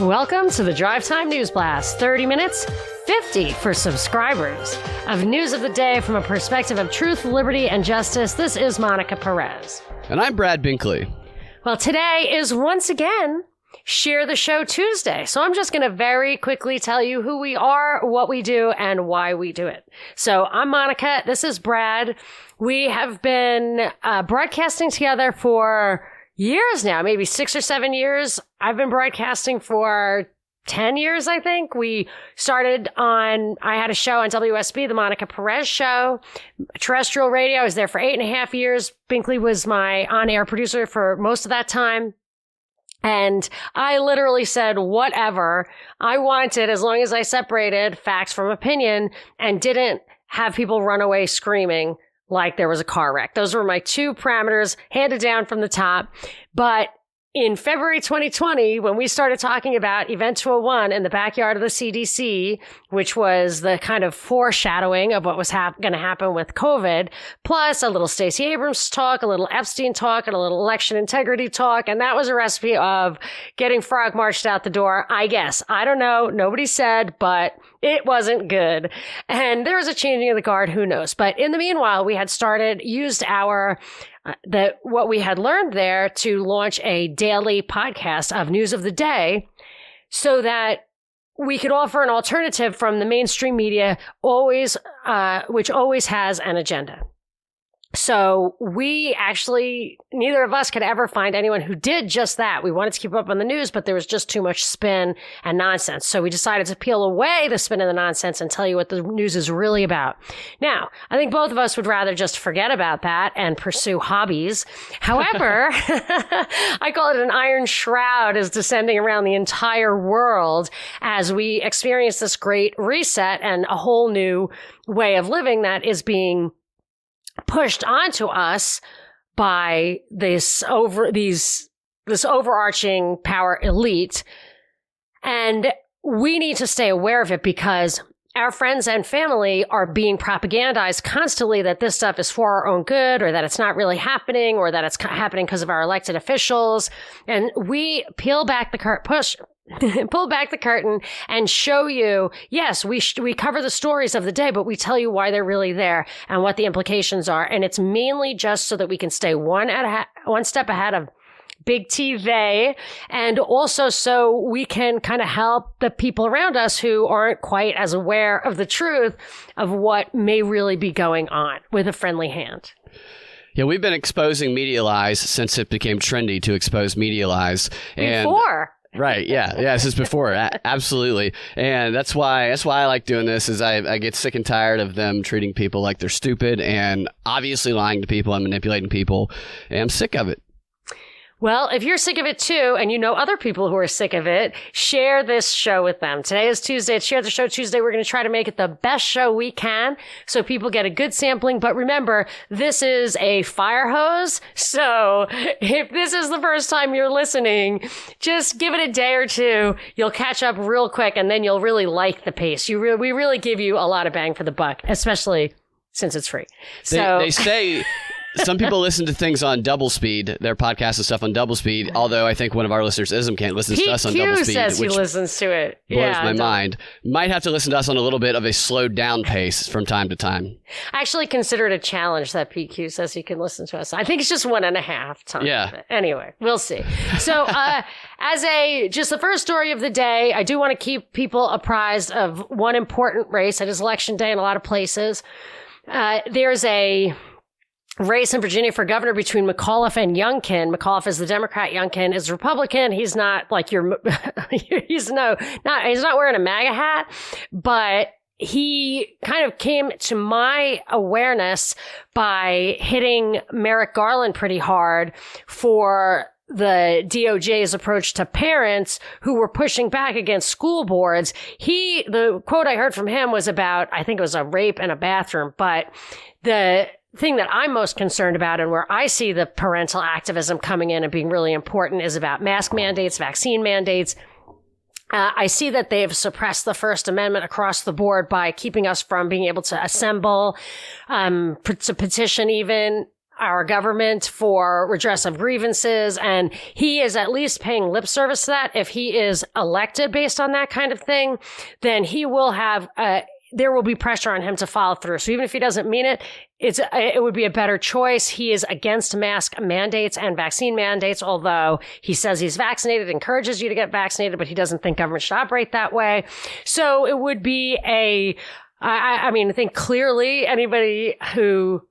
Welcome to the Drive Time News Blast. 30 minutes, 50 for subscribers. Of news of the day from a perspective of truth, liberty, and justice, this is Monica Perez. And I'm Brad Binkley. Well, today is once again Share the Show Tuesday. So I'm just going to very quickly tell you who we are, what we do, and why we do it. So I'm Monica. This is Brad. We have been uh, broadcasting together for years now, maybe six or seven years. I've been broadcasting for 10 years, I think. We started on, I had a show on WSB, the Monica Perez show, terrestrial radio. I was there for eight and a half years. Binkley was my on air producer for most of that time. And I literally said, whatever. I wanted, as long as I separated facts from opinion and didn't have people run away screaming like there was a car wreck. Those were my two parameters handed down from the top. But in February 2020, when we started talking about Event 201 in the backyard of the CDC, which was the kind of foreshadowing of what was hap- going to happen with COVID, plus a little Stacey Abrams talk, a little Epstein talk, and a little election integrity talk. And that was a recipe of getting Frog marched out the door. I guess. I don't know. Nobody said, but it wasn't good. And there was a changing of the guard. Who knows? But in the meanwhile, we had started, used our that what we had learned there to launch a daily podcast of news of the day so that we could offer an alternative from the mainstream media always uh, which always has an agenda so we actually, neither of us could ever find anyone who did just that. We wanted to keep up on the news, but there was just too much spin and nonsense. So we decided to peel away the spin and the nonsense and tell you what the news is really about. Now, I think both of us would rather just forget about that and pursue hobbies. However, I call it an iron shroud is descending around the entire world as we experience this great reset and a whole new way of living that is being pushed onto us by this over these this overarching power elite and we need to stay aware of it because our friends and family are being propagandized constantly that this stuff is for our own good or that it's not really happening or that it's happening because of our elected officials. And we peel back the curtain, push, pull back the curtain and show you, yes, we, sh- we cover the stories of the day, but we tell you why they're really there and what the implications are. And it's mainly just so that we can stay one at ha- one step ahead of big T they, and also so we can kind of help the people around us who aren't quite as aware of the truth of what may really be going on with a friendly hand. Yeah, we've been exposing media lies since it became trendy to expose media lies. And Before. Right. Yeah. Yeah. this is before, absolutely, and that's why that's why I like doing this. Is I, I get sick and tired of them treating people like they're stupid and obviously lying to people and manipulating people, and I'm sick of it. Well, if you're sick of it too, and you know other people who are sick of it, share this show with them. Today is Tuesday. It's Share the Show Tuesday. We're going to try to make it the best show we can so people get a good sampling. But remember, this is a fire hose. So if this is the first time you're listening, just give it a day or two. You'll catch up real quick and then you'll really like the pace. You re- we really give you a lot of bang for the buck, especially since it's free. They, so they say some people listen to things on double speed, their podcasts and stuff on double speed. Although I think one of our listeners, Ism, can't listen to us on double speed, says he listens to it. Blows yeah, my mind. Might have to listen to us on a little bit of a slowed down pace from time to time. I actually consider it a challenge that PQ says he can listen to us. I think it's just one and a half times. Yeah. Anyway, we'll see. So, uh, as a just the first story of the day, I do want to keep people apprised of one important race. It is election day in a lot of places. Uh, there's a race in Virginia for governor between McAuliffe and Youngkin. McAuliffe is the Democrat. Youngkin is Republican. He's not like your, he's no, not, he's not wearing a MAGA hat, but he kind of came to my awareness by hitting Merrick Garland pretty hard for the DOJ's approach to parents who were pushing back against school boards. He, the quote I heard from him was about, I think it was a rape in a bathroom, but the thing that I'm most concerned about and where I see the parental activism coming in and being really important is about mask mandates, vaccine mandates. Uh, I see that they've suppressed the First Amendment across the board by keeping us from being able to assemble, um, to petition even. our government for redress of grievances. And he is at least paying lip service to that. If he is elected based on that kind of thing, then he will have, uh, there will be pressure on him to follow through. So even if he doesn't mean it, it's it would be a better choice. He is against mask mandates and vaccine mandates, although he says he's vaccinated, encourages you to get vaccinated, but he doesn't think government should operate that way. So it would be a I, I mean, I think clearly anybody who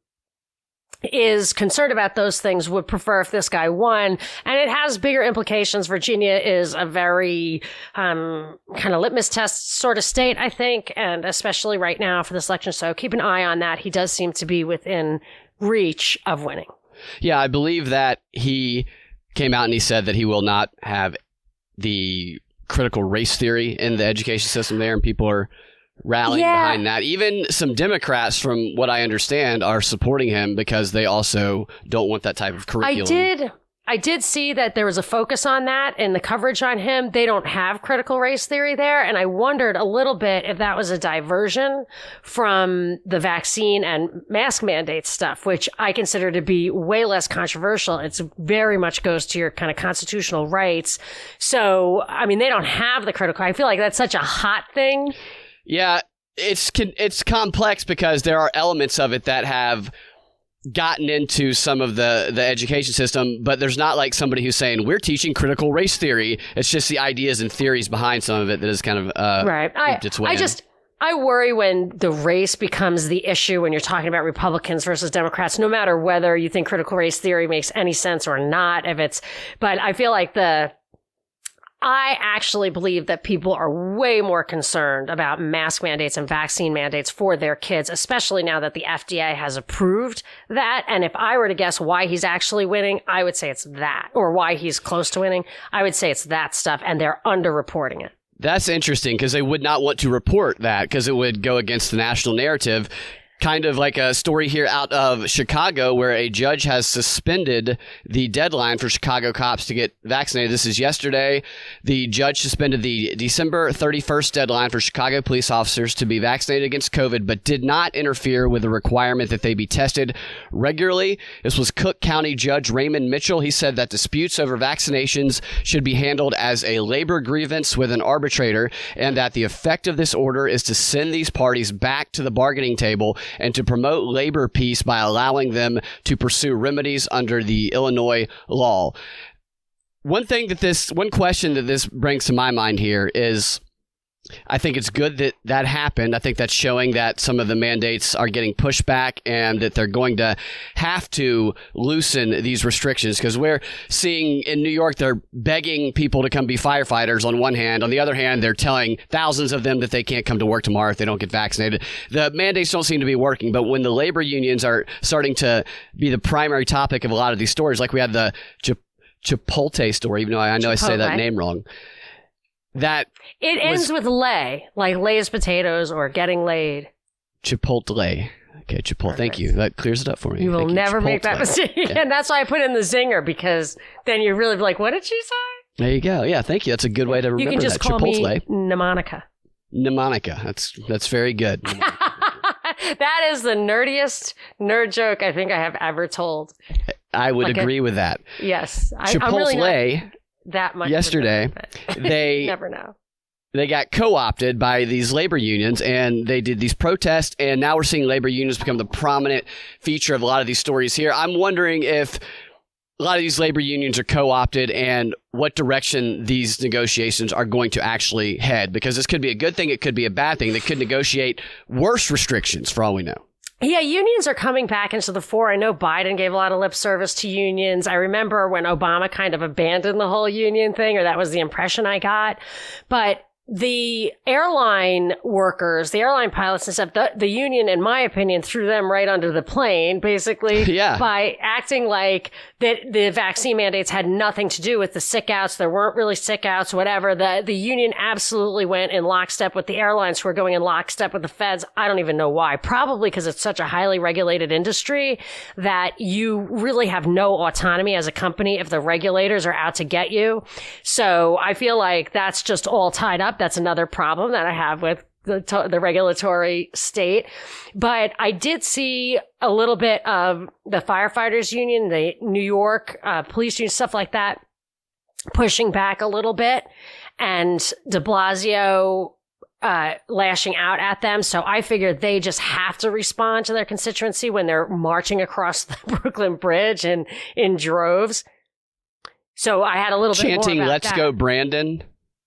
is concerned about those things would prefer if this guy won. And it has bigger implications. Virginia is a very um, kind of litmus test sort of state, I think, and especially right now for this election. So keep an eye on that. He does seem to be within reach of winning. Yeah, I believe that he came out and he said that he will not have the critical race theory in the education system there, and people are rallying yeah. behind that. Even some Democrats, from what I understand, are supporting him because they also don't want that type of curriculum. I did. I did see that there was a focus on that in the coverage on him. They don't have critical race theory there. And I wondered a little bit if that was a diversion from the vaccine and mask mandate stuff, which I consider to be way less controversial. It's very much goes to your kind of constitutional rights. So, I mean, they don't have the critical. I feel like that's such a hot thing yeah, it's it's complex because there are elements of it that have gotten into some of the the education system, but there's not like somebody who's saying we're teaching critical race theory. It's just the ideas and theories behind some of it that is kind of uh, right. I, I just. I worry when the race becomes the issue when you're talking about Republicans versus Democrats, no matter whether you think critical race theory makes any sense or not. If it's, but I feel like the I actually believe that people are way more concerned about mask mandates and vaccine mandates for their kids, especially now that the FDA has approved that. And if I were to guess why he's actually winning, I would say it's that, or why he's close to winning. I would say it's that stuff, and they're underreporting it. That's interesting because they would not want to report that because it would go against the national narrative kind of like a story here out of Chicago where a judge has suspended the deadline for Chicago cops to get vaccinated. This is yesterday. The judge suspended the December 31st deadline for Chicago police officers to be vaccinated against COVID, but did not interfere with the requirement that they be tested regularly. This was Cook County Judge Raymond Mitchell. He said that disputes over vaccinations should be handled as a labor grievance with an arbitrator and that the effect of this order is to send these parties back to the bargaining table and to promote labor peace by allowing them to pursue remedies under the Illinois law. One thing that this, one question that this brings to my mind here is I think it's good that that happened. I think that's showing that some of the mandates are getting pushed back and that they're going to have to loosen these restrictions because we're seeing in New York, they're begging people to come be firefighters on one hand. On the other hand, they're telling thousands of them that they can't come to work tomorrow if they don't get vaccinated. The mandates don't seem to be working, but when the labor unions are starting to be the primary topic of a lot of these stories, like we had the Chipotle story, even though I know Chipotle. I say that name wrong that it ends with lay, like Lay's potatoes or getting laid. Chipotle. Okay, Chipotle. Thank you. That clears it up for me. You will Thank never make that mistake. Yeah. and that's why I put in the zinger because then you're really like, what did she say? There you go. Yeah, thank you. That's a good way to remember You can just that. call Chipotle. me mnemonica. Mnemonica. That's that's very good. that is the nerdiest nerd joke I think I have ever told. I would agree with that. Yes. Chipotle I, am really not, that much yesterday. they never know. They got co-opted by these labor unions, and they did these protests. And now we're seeing labor unions become the prominent feature of a lot of these stories here. I'm wondering if a lot of these labor unions are co-opted and what direction these negotiations are going to actually head because this could be a good thing it could be a bad thing they could negotiate worse restrictions for all we know yeah, unions are coming back into the fore. I know Biden gave a lot of lip service to unions. I remember when Obama kind of abandoned the whole union thing, or that was the impression I got. But the airline workers, the airline pilots and stuff, the, the union, in my opinion, threw them right under the plane, basically, yeah. by acting like that the vaccine mandates had nothing to do with the sick outs. There weren't really sick outs, whatever. The, the union absolutely went in lockstep with the airlines who are going in lockstep with the feds. I don't even know why. Probably because it's such a highly regulated industry that you really have no autonomy as a company if the regulators are out to get you. So I feel like that's just all tied up. That's another problem that I have with the, to- the regulatory state. But I did see a little bit of the firefighters union, the New York uh, police union, stuff like that, pushing back a little bit, and De Blasio uh, lashing out at them. So I figured they just have to respond to their constituency when they're marching across the Brooklyn Bridge and in droves. So I had a little Chanting, bit about let's that. go, Brandon.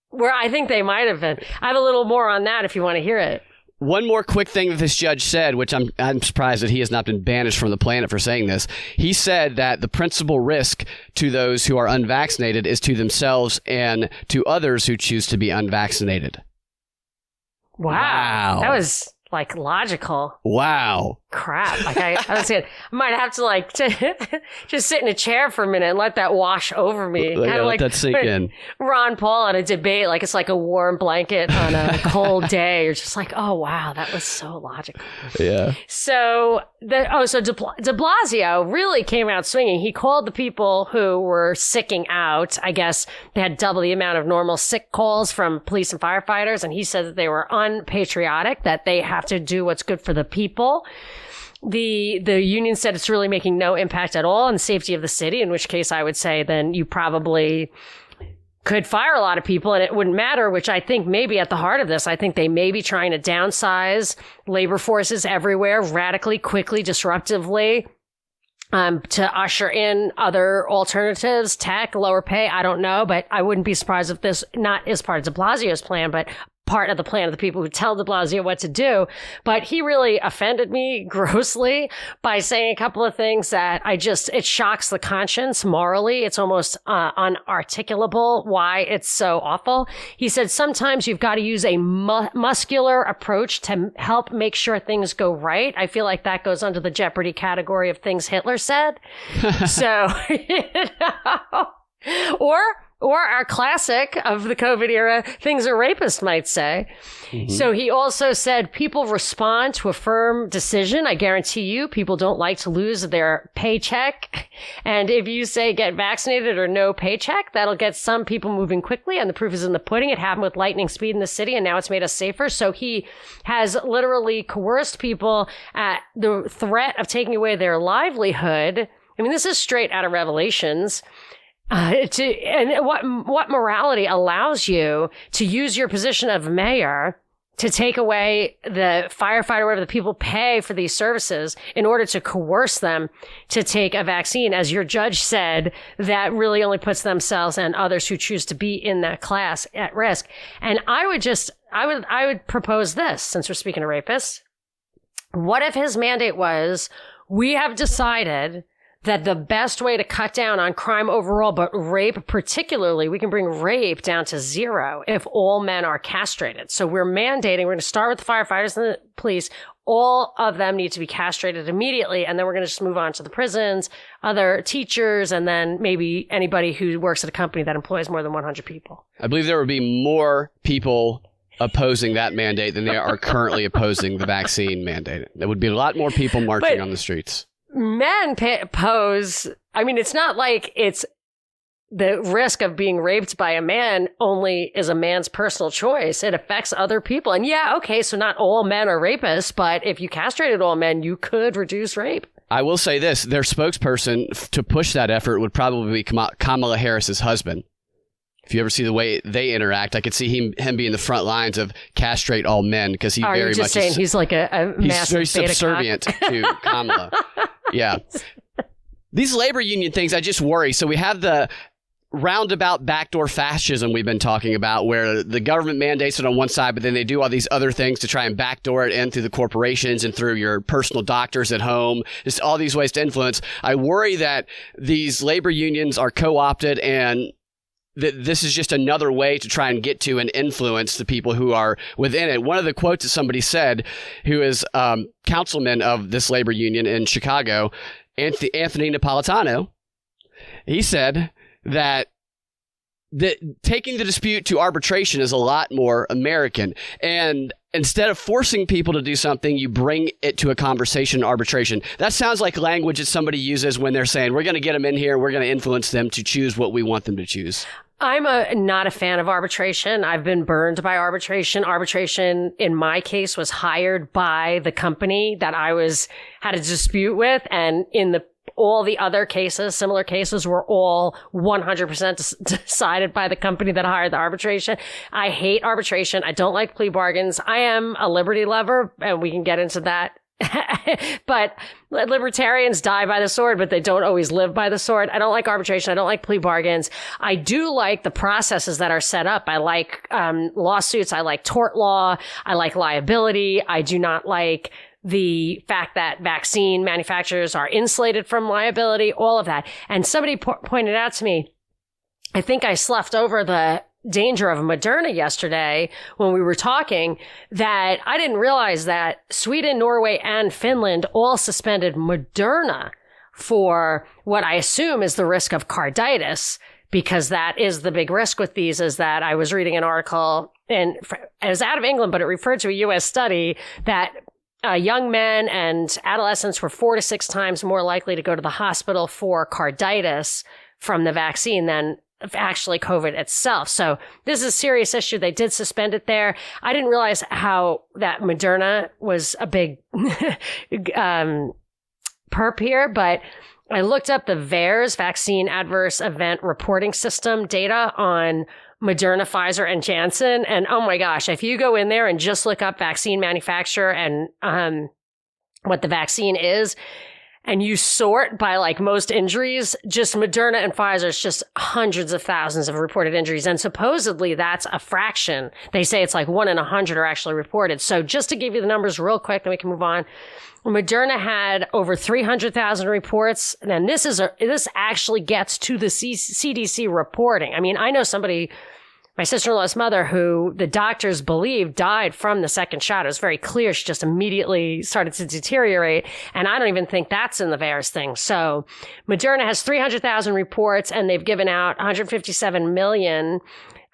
Where I think they might have been. I have a little more on that if you want to hear it. One more quick thing that this judge said, which I'm I'm surprised that he has not been banished from the planet for saying this. He said that the principal risk to those who are unvaccinated is to themselves and to others who choose to be unvaccinated. Wow. Wow. That was like logical Wow. Crap. Like I, I was saying, I might have to like to, just sit in a chair for a minute and let that wash over me. Let- Kind let of like that sink in. Ron Paul on a debate, like it's like a warm blanket on a cold day. You're just like, oh wow, that was so logical. Yeah. So the oh, so De, De Blasio really came out swinging. He called the people who were sicking out. I guess they had double the amount of normal sick calls from police and firefighters, and he said that they were unpatriotic. That they have to do what's good for the people. The the union said it's really making no impact at all on the safety of the city. In which case, I would say then you probably could fire a lot of people and it wouldn't matter, which I think maybe at the heart of this, I think they may be trying to downsize labor forces everywhere radically, quickly, disruptively. Um, to usher in other alternatives, tech, lower pay. I don't know, but I wouldn't be surprised if this not is part of de Blasio's plan, but part of the plan of the people who tell de Blasio what to do. But he really offended me grossly by saying a couple of things that I just, it shocks the conscience morally. It's almost uh, unarticulable why it's so awful. He said sometimes you've got to use a mu- muscular approach to help make sure things go right. I feel like that goes under the Jeopardy category of things Hitler said. so, you know, or or our classic of the COVID era, things a rapist might say. Mm-hmm. So he also said people respond to a firm decision. I guarantee you, people don't like to lose their paycheck. And if you say get vaccinated or no paycheck, that'll get some people moving quickly. And the proof is in the pudding. It happened with lightning speed in the city, and now it's made us safer. So he has literally coerced people at the threat of taking away their livelihood. I mean, this is straight out of Revelations. Uh, to and what what morality allows you to use your position of mayor to take away the firefighter, whatever the people pay for these services in order to coerce them to take a vaccine, as your judge said, that really only puts themselves and others who choose to be in that class at risk. And I would just, I would, I would propose this since we're speaking of rapists. What if his mandate was, we have decided that the best way to cut down on crime overall, but rape particularly, we can bring rape down to zero if all men are castrated. So we're mandating, we're going to start with the firefighters and the police. All of them need to be castrated immediately. And then we're going to just move on to the prisons, other teachers, and then maybe anybody who works at a company that employs more than 100 people. I believe there would be more people opposing that mandate than there are currently opposing the vaccine mandate. There would be a lot more people marching But- on the streets. Men pose i mean it's not like it's the risk of being raped by a man only is a man's personal choice. It affects other people. And yeah okay so not all men are rapists but if you castrated all men you could reduce rape. I will say this: their spokesperson to push that effort would probably be Kamala Harris's husband. If you ever see the way they interact, I could see him him being the front lines of castrate all men because he oh, are very just much saying is, he's like a, a he's very beta cock? subservient to Kamala. Yeah, these labor union things, I just worry. So we have the roundabout backdoor fascism we've been talking about where the government mandates it on one side but then they do all these other things to try and backdoor it in through the corporations and through your personal doctors at home just all these ways to influence i worry that these labor unions are co-opted and that this is just another way to try and get to and influence the people who are within it. One of the quotes that somebody said, who is um, councilman of this labor union in Chicago, Anthony, Anthony Napolitano, he said that that taking the dispute to arbitration is a lot more American. And instead of forcing people to do something, you bring it to a conversation arbitration. That sounds like language that somebody uses when they're saying, we're going to get them in here, we're going to influence them to choose what we want them to choose. I'm a not a fan of arbitration. I've been burned by arbitration. Arbitration in my case was hired by the company that I was had a dispute with and in the all the other cases, similar cases were all 100% decided by the company that hired the arbitration. I hate arbitration. I don't like plea bargains. I am a liberty lover and we can get into that but libertarians die by the sword, but they don't always live by the sword. I don't like arbitration. I don't like plea bargains. I do like the processes that are set up. I like um, lawsuits. I like tort law. I like liability. I do not like the fact that vaccine manufacturers are insulated from liability, all of that. And somebody po- pointed out to me, I think I sloughed over the danger of Moderna yesterday when we were talking that I didn't realize that Sweden, Norway, and Finland all suspended Moderna for what I assume is the risk of carditis because that is the big risk with these is that I was reading an article and it was out of England, but it referred to a U.S. study that uh, young men and adolescents were four to six times more likely to go to the hospital for carditis from the vaccine than actually COVID itself. So this is a serious issue. They did suspend it there. I didn't realize how that Moderna was a big um, perp here, but I looked up the VAERS vaccine adverse event reporting system data on Moderna, Pfizer, and Janssen. And oh my gosh, if you go in there and just look up vaccine manufacturer and um, what the vaccine is, and you sort by like most injuries, just Moderna and Pfizer's just hundreds of thousands of reported injuries. And supposedly that's a fraction. They say it's like one in a hundred are actually reported. So just to give you the numbers real quick, then we can move on. Moderna had over 300,000 reports. And this is a, this actually gets to the C- CDC reporting. I mean, I know somebody my sister-in-law's mother, who the doctors believe died from the second shot. It was very clear. She just immediately started to deteriorate. And I don't even think that's in the VAERS thing. So Moderna has 300,000 reports and they've given out 157 million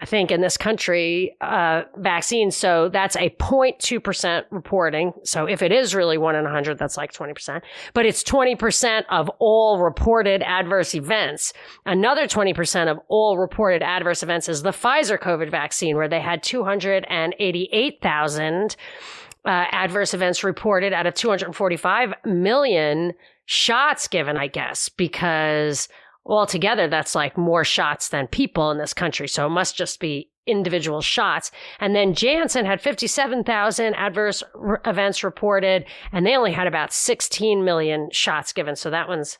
I think, in this country, uh, vaccines. So that's a 0.2% reporting. So if it is really one in 100, that's like 20%. But it's 20% of all reported adverse events. Another 20% of all reported adverse events is the Pfizer COVID vaccine, where they had 288,000 uh, adverse events reported out of 245 million shots given, I guess, because altogether that's like more shots than people in this country. So it must just be individual shots. And then Janssen had 57,000 adverse events reported, and they only had about 16 million shots given. So that one's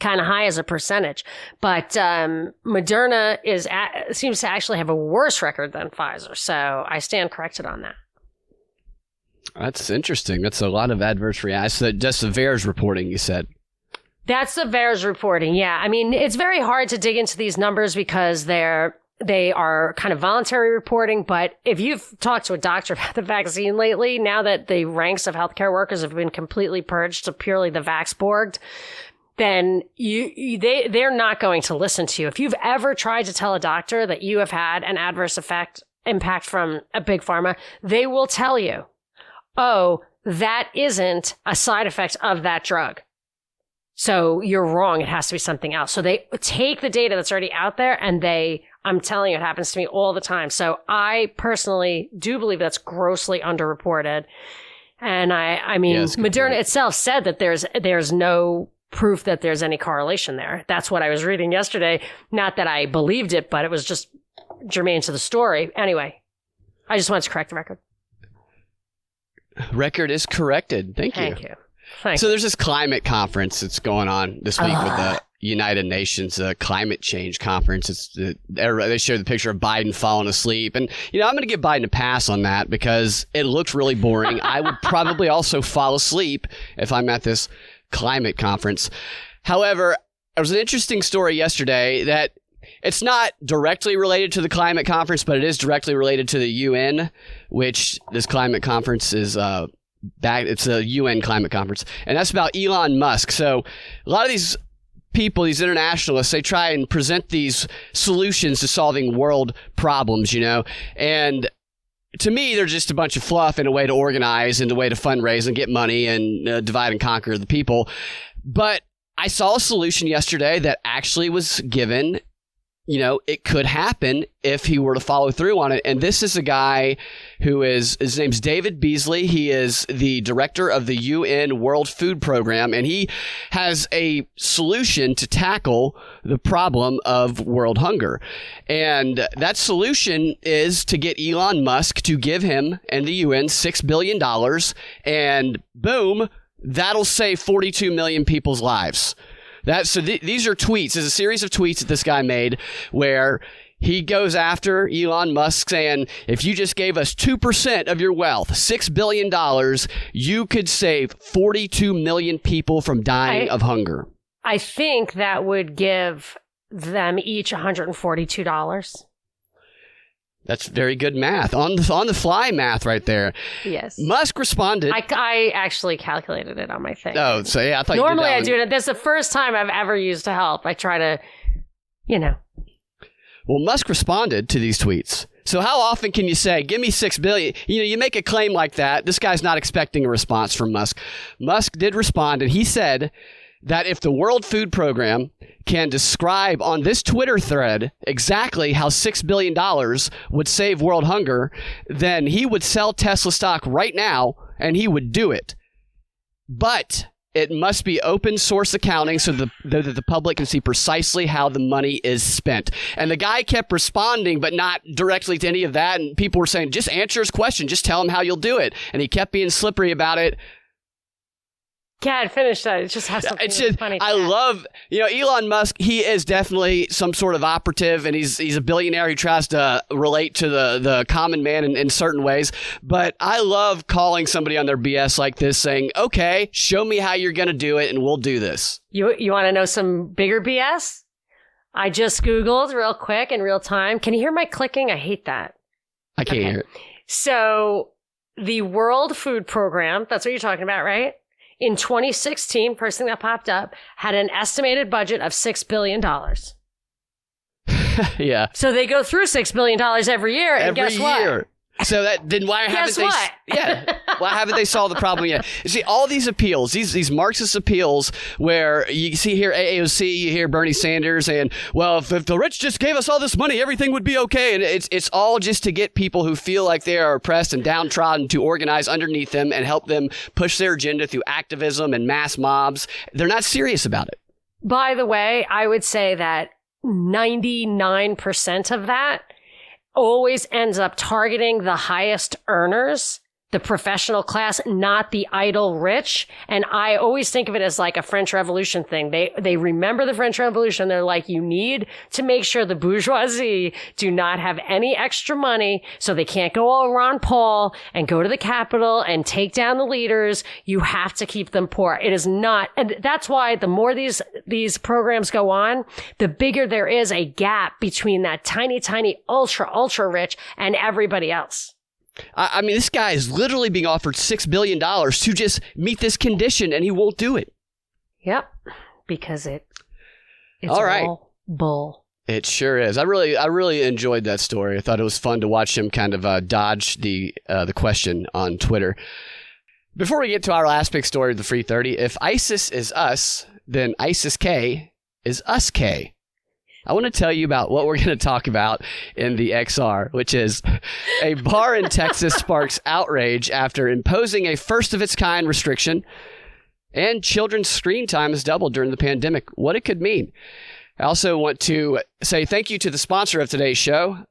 kind of high as a percentage. But um, Moderna is at, seems to actually have a worse record than Pfizer. So I stand corrected on that. That's interesting. That's a lot of adverse reactions. So just the VAERS reporting, you said. That's the VAERS reporting. Yeah. I mean, it's very hard to dig into these numbers because they're, they are kind of voluntary reporting. But if you've talked to a doctor about the vaccine lately, now that the ranks of healthcare workers have been completely purged to purely the Vaxborged, then you, you, they they're not going to listen to you. If you've ever tried to tell a doctor that you have had an adverse effect impact from a big pharma, they will tell you, "Oh, that isn't a side effect of that drug." So you're wrong. It has to be something else. So they take the data that's already out there and they, I'm telling you, it happens to me all the time. So I personally do believe that's grossly underreported. And I, I mean, yes, Moderna point. itself said that there's, there's no proof that there's any correlation there. That's what I was reading yesterday. Not that I believed it, but it was just germane to the story. Anyway, I just wanted to correct the record. Record is corrected. Thank you. Thank you. Thanks. So there's this climate conference that's going on this week uh. with the United Nations uh, climate change conference. It's uh, they showed the picture of Biden falling asleep, and you know I'm going to give Biden a pass on that because it looked really boring. I would probably also fall asleep if I'm at this climate conference. However, there was an interesting story yesterday that it's not directly related to the climate conference, but it is directly related to the UN, which this climate conference is uh, back. It's a UN climate conference, and that's about Elon Musk. So a lot of these people, these internationalists, they try and present these solutions to solving world problems, you know, and to me, they're just a bunch of fluff and a way to organize and a way to fundraise and get money and uh, divide and conquer the people. But I saw a solution yesterday that actually was given you know, it could happen if he were to follow through on it. And this is a guy who is, his name's David Beasley. He is the director of the UN World Food Program, and he has a solution to tackle the problem of world hunger. And that solution is to get Elon Musk to give him and the UN $6 billion, and boom, that'll save 42 million people's lives. That so th- these are tweets. There's a series of tweets that this guy made where he goes after Elon Musk saying, if you just gave us 2% of your wealth, $6 billion, you could save 42 million people from dying I- of hunger. I think that would give them each $142. That's very good math. On the, on the fly math right there. Yes. Musk responded. I, I actually calculated it on my thing. oh, so yeah, I thought Normally I do it. This is the first time I've ever used to help. I try to, you know. Well, Musk responded to these tweets. So how often can you say, "Give me six billion? You know, you make a claim like that. This guy's not expecting a response from Musk. Musk did respond, and he said that if the World Food Program can describe on this Twitter thread exactly how six billion dollars would save world hunger, then he would sell Tesla stock right now, and he would do it. But it must be open source accounting so the, that the public can see precisely how the money is spent. And the guy kept responding, but not directly to any of that. And people were saying, just answer his question. Just tell him how you'll do it. And he kept being slippery about it. God, finish that. It just has something It's just, funny. I love, you know, Elon Musk. He is definitely some sort of operative, and he's he's a billionaire who tries to relate to the the common man in, in certain ways. But I love calling somebody on their BS like this, saying, "Okay, show me how you're going to do it, and we'll do this." You you want to know some bigger BS? I just googled real quick in real time. Can you hear my clicking? I hate that. I can't Okay. hear it. So the World Food Program, that's what you're talking about, right? In 2016, first thing that popped up, had an estimated budget of $6 billion. yeah, So they go through $6 billion every year. And every guess what? year. So that then why Guess haven't they? what? Yeah, why haven't they solved the problem yet? You see, all these appeals, these these Marxist appeals, where you see here AOC, you hear Bernie Sanders, and well, if, if the rich just gave us all this money, everything would be okay. And it's it's all just to get people who feel like they are oppressed and downtrodden to organize underneath them and help them push their agenda through activism and mass mobs. They're not serious about it. By the way, I would say that 99% of that always ends up targeting the highest earners, the professional class, not the idle rich. And I always think of it as like a French Revolution thing. They, they remember the French Revolution. They're like, you need to make sure the bourgeoisie do not have any extra money. So they can't go all Ron Paul and go to the Capitol and take down the leaders. You have to keep them poor. It is not. And that's why the more these, these programs go on, the bigger there is a gap between that tiny, tiny, ultra, ultra rich and everybody else. I, I mean, this guy is literally being offered six billion dollars to just meet this condition, and he won't do it. Yep. Because it, it's All right. all bull. It sure is. I really, I really enjoyed that story. I thought it was fun to watch him kind of uh, dodge the uh, the question on Twitter. Before we get to our last big story of the free thirty, if ISIS is us, then ISIS K is us K. I want to tell you about what we're going to talk about in the XR, which is a bar in Texas sparks outrage after imposing a first of its kind restriction, and children's screen time has doubled during the pandemic. What it could mean. I also want to say thank you to the sponsor of today's show,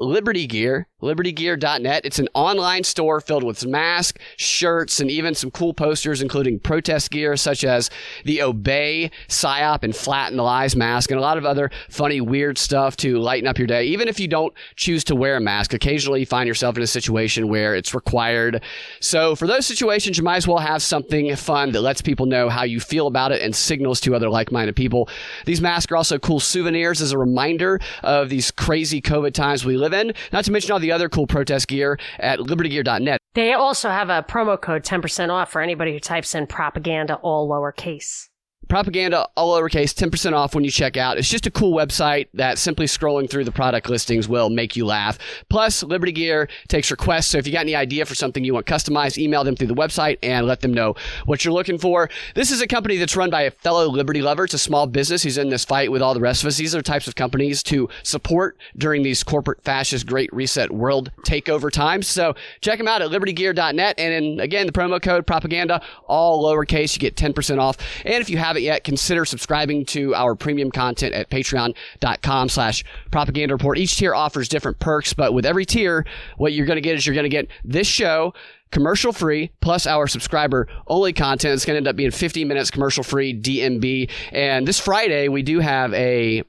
Liberty Gear, libertygear.net. It's an online store filled with masks, shirts, and even some cool posters, including protest gear such as the Obey, PSYOP, and Flatten the Lies mask, and a lot of other funny, weird stuff to lighten up your day. Even if you don't choose to wear a mask, occasionally you find yourself in a situation where it's required. So for those situations, you might as well have something fun that lets people know how you feel about it and signals to other like-minded people. These masks are also cool souvenirs as a reminder of these crazy COVID times we live in. Not to mention all the other cool protest gear at libertygear.net. They also have a promo code 10% off for anybody who types in propaganda all lowercase. Propaganda, all lowercase, 10% off when you check out. It's just a cool website that simply scrolling through the product listings will make you laugh. Plus, Liberty Gear takes requests. So if you got any idea for something you want customized, email them through the website and let them know what you're looking for. This is a company that's run by a fellow Liberty lover. It's a small business. He's in this fight with all the rest of us. These are types of companies to support during these corporate fascist great reset world takeover times. So check them out at libertygear.net. And again, the promo code propaganda, all lowercase, you get 10% off. And if you haven't yet, consider subscribing to our premium content at patreon.com slash propaganda report. Each tier offers different perks, but with every tier, what you're going to get is you're going to get this show, commercial free plus our subscriber only content. It's going to end up being 50 minutes commercial free DNB. And this Friday, we do have a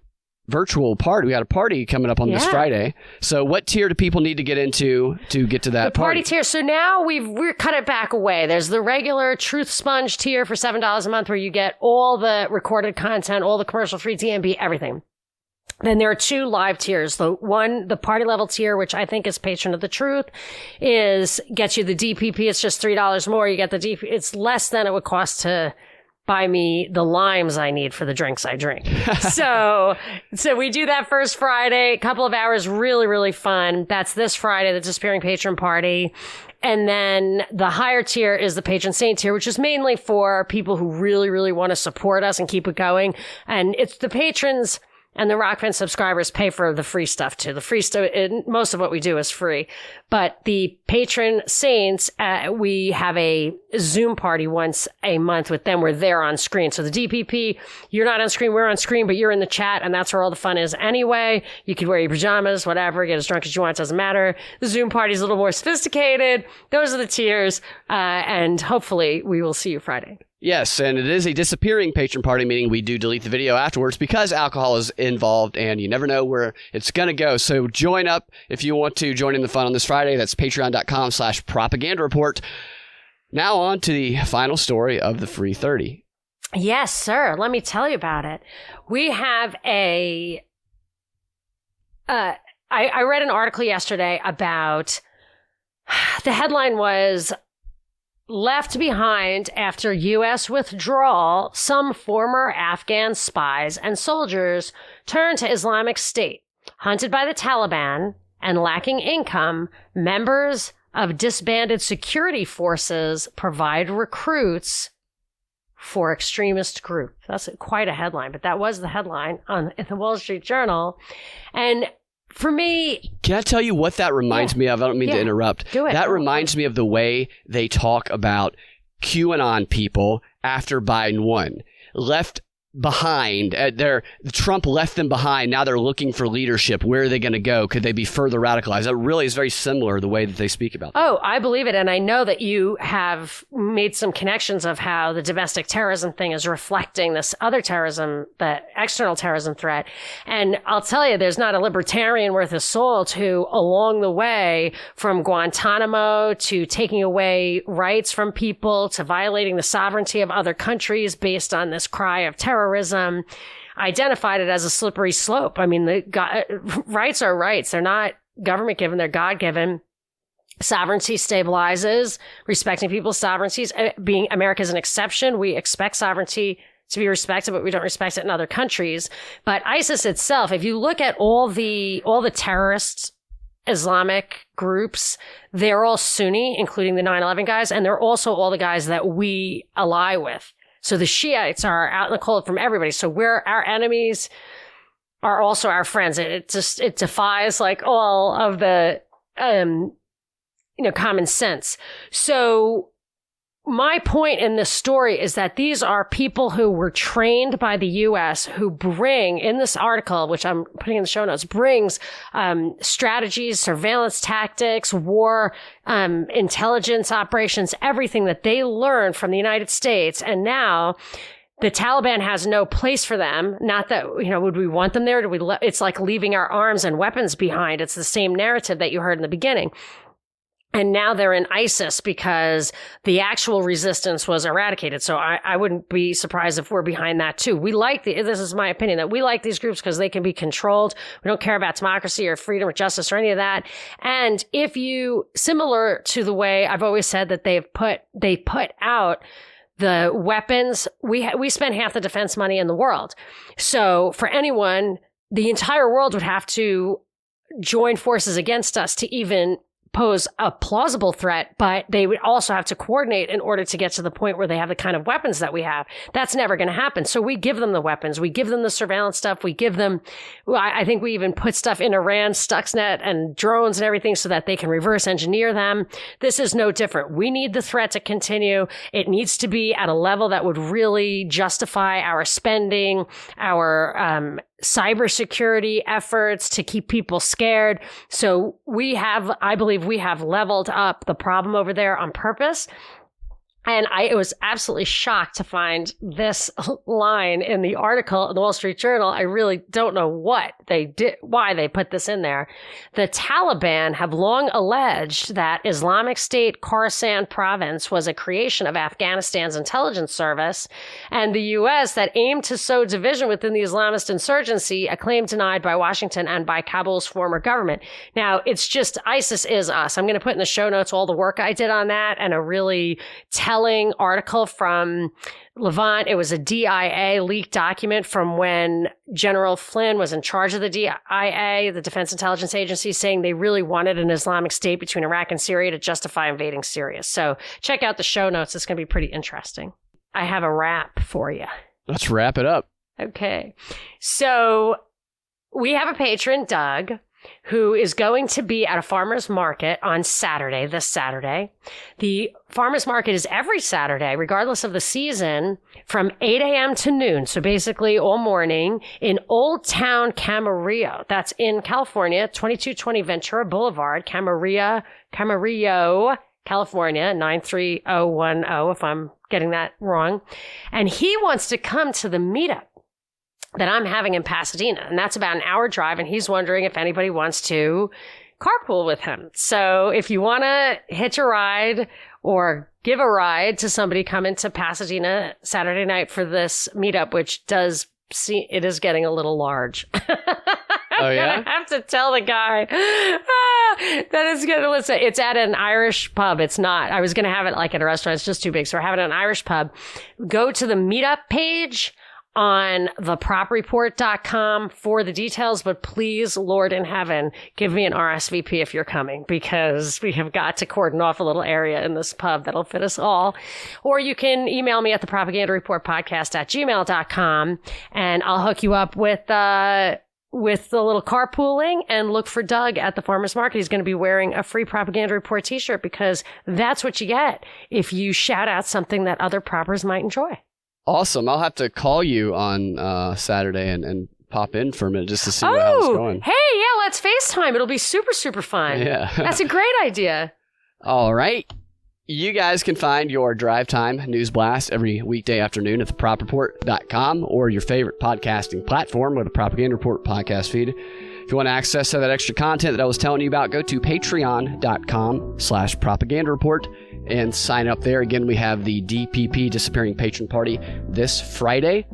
virtual party. We got a party coming up on this Friday. So, what tier do people need to get into to get to that the party tier. So now we've we're cut it back away. There's the regular Truth Sponge tier for seven dollars a month, where you get all the recorded content, all the commercial free DNB, everything. Then there are two live tiers. The one, the party level tier, which I think is patron of the truth, is gets you the DPP. It's just three dollars more. You get the DP. It's less than it would cost to buy me the limes I need for the drinks I drink. so, so we do that first Friday, a couple of hours, really, really fun. That's this Friday, the disappearing patron party. And then the higher tier is the patron saint tier, which is mainly for people who really, really want to support us and keep it going. And it's the patrons and the Rokfin subscribers pay for the free stuff too. The free stuff, most of what we do is free. But the patron saints, uh, we have a Zoom party once a month with them. We're there on screen. So the DPP, you're not on screen, we're on screen, but you're in the chat, and that's where all the fun is anyway. You could wear your pajamas, whatever, get as drunk as you want, it doesn't matter. The Zoom party is a little more sophisticated. Those are the tiers, uh, and hopefully we will see you Friday. Yes, and it is a disappearing patron party, meaning we do delete the video afterwards because alcohol is involved and you never know where it's going to go. So join up if you want to join in the fun on this Friday. That's patreon.com slash propaganda report. Now on to the final story of the free 30. Yes, sir. Let me tell you about it. We have a. Uh, I, I read an article yesterday about. The headline was Left behind after U.S. withdrawal, some former Afghan spies and soldiers turned to Islamic State. Hunted by the Taliban and lacking income, members of disbanded security forces provide recruits for extremist group. That's quite a headline, but that was the headline on the Wall Street Journal. And for me, Can I tell you what that reminds Yeah. me of? I don't mean to interrupt. Do it. That reminds me of the way they talk about QAnon people after Biden won. Left behind. Uh, they're, Trump left them behind. Now they're looking for leadership. Where are they going to go? Could they be further radicalized? That really is very similar the way that they speak about that. oh, I believe it. And I know that you have made some connections of how the domestic terrorism thing is reflecting this other terrorism, the external terrorism threat. And I'll tell you, there's not a libertarian worth a soul who, along the way, from Guantanamo to taking away rights from people to violating the sovereignty of other countries based on this cry of terrorism, identified it as a slippery slope. I mean, the rights are rights. They're not government given. They're God given. Sovereignty stabilizes, respecting people's sovereignties. Uh, Being America's an exception, we expect sovereignty to be respected, but we don't respect it in other countries. But ISIS itself, if you look at all the all the terrorists Islamic groups, they're all Sunni, including the 9/11 guys, and they're also all the guys that we ally with. So the Shiites are out in the cold from everybody. So we're our enemies are also our friends. It, it just it defies like all of the um you know common sense. So my point in this story is that these are people who were trained by the U.S. who bring in this article, which I'm putting in the show notes, brings um, strategies, surveillance tactics, war um, intelligence operations, everything that they learned from the United States, and now the Taliban has no place for them. Not that, you know, would we want them there? Do we, le- it's like leaving our arms and weapons behind. It's the same narrative that you heard in the beginning. And now they're in ISIS because the actual resistance was eradicated. So I, I wouldn't be surprised if we're behind that too. We like the, this is my opinion, that we like these groups because they can be controlled. We don't care about democracy or freedom or justice or any of that. And if you, similar to the way I've always said that they've put, they put out the weapons. We ha- we spend half the defense money in the world. So for anyone, the entire world would have to join forces against us to even pose a plausible threat, but they would also have to coordinate in order to get to the point where they have the kind of weapons that we have. That's never going to happen. So we give them the weapons. We give them the surveillance stuff. We give them, I think we even put stuff in Iran, Stuxnet and drones and everything so that they can reverse engineer them. This is no different. We need the threat to continue. It needs to be at a level that would really justify our spending, our um, cybersecurity efforts to keep people scared. So we have, I believe we have leveled up the problem over there on purpose. And I was absolutely shocked to find this line in the article in the Wall Street Journal. I really don't know what they did, why they put this in there. The Taliban have long alleged that Islamic State Khorasan province was a creation of Afghanistan's intelligence service and the U.S. that aimed to sow division within the Islamist insurgency, a claim denied by Washington and by Kabul's former government. Now, it's just ISIS is us. I'm going to put in the show notes all the work I did on that and a really telling article from Levant. It was a DIA leaked document from when General Flynn was in charge of the DIA, the Defense Intelligence Agency, saying they really wanted an Islamic state between Iraq and Syria to justify invading Syria. So check out the show notes. It's going to be pretty interesting. I have a wrap for you. Let's wrap it up. Okay. So we have a patron, Doug, who is going to be at a farmer's market on Saturday, this Saturday. The farmer's market is every Saturday, regardless of the season, from 8 a.m. to noon. So basically all morning in Old Town Camarillo. That's in California, 2220 Ventura Boulevard, Camarillo, Camarillo, California, 93010, if I'm getting that wrong. And he wants to come to the meetup that I'm having in Pasadena. And that's about an hour drive. And he's wondering if anybody wants to carpool with him. So if you want to hitch a ride or give a ride to somebody coming to Pasadena Saturday night for this meetup, which does see, it is getting a little large. Oh yeah, I have to tell the guy ah, that is gonna listen. It's at an Irish pub. It's not. I was gonna have it like at a restaurant. It's just too big. So we're having an Irish pub. Go to the meetup page on thepropreport.com for the details, but please, Lord in heaven, give me an RSVP if you're coming because we have got to cordon off a little area in this pub that'll fit us all. Or you can email me at the propaganda report podcast at gmail.com and I'll hook you up with, uh, with the little carpooling and look for Doug at the farmer's market. He's going to be wearing a free propaganda report t-shirt because that's what you get if you shout out something that other proppers might enjoy. Awesome. I'll have to call you on uh, Saturday and, and pop in for a minute just to see oh, how it's going. Hey, yeah, let's FaceTime. It'll be super, super fun. Yeah. That's a great idea. All right. You guys can find your drive time news blast every weekday afternoon at thepropreport.com or your favorite podcasting platform with the Propaganda Report podcast feed. If you want to access to that extra content that I was telling you about, go to patreon.com slash propaganda report and sign up there. Again, we have the DPP Disappearing Patron Party this Friday.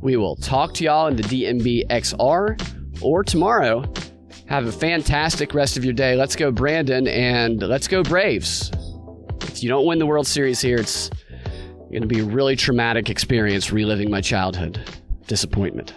We will talk to y'all in the DNB XR or tomorrow. Have a fantastic rest of your day. Let's go, Brandon, and let's go, Braves. If you don't win the World Series here, it's going to be a really traumatic experience reliving my childhood. Disappointment.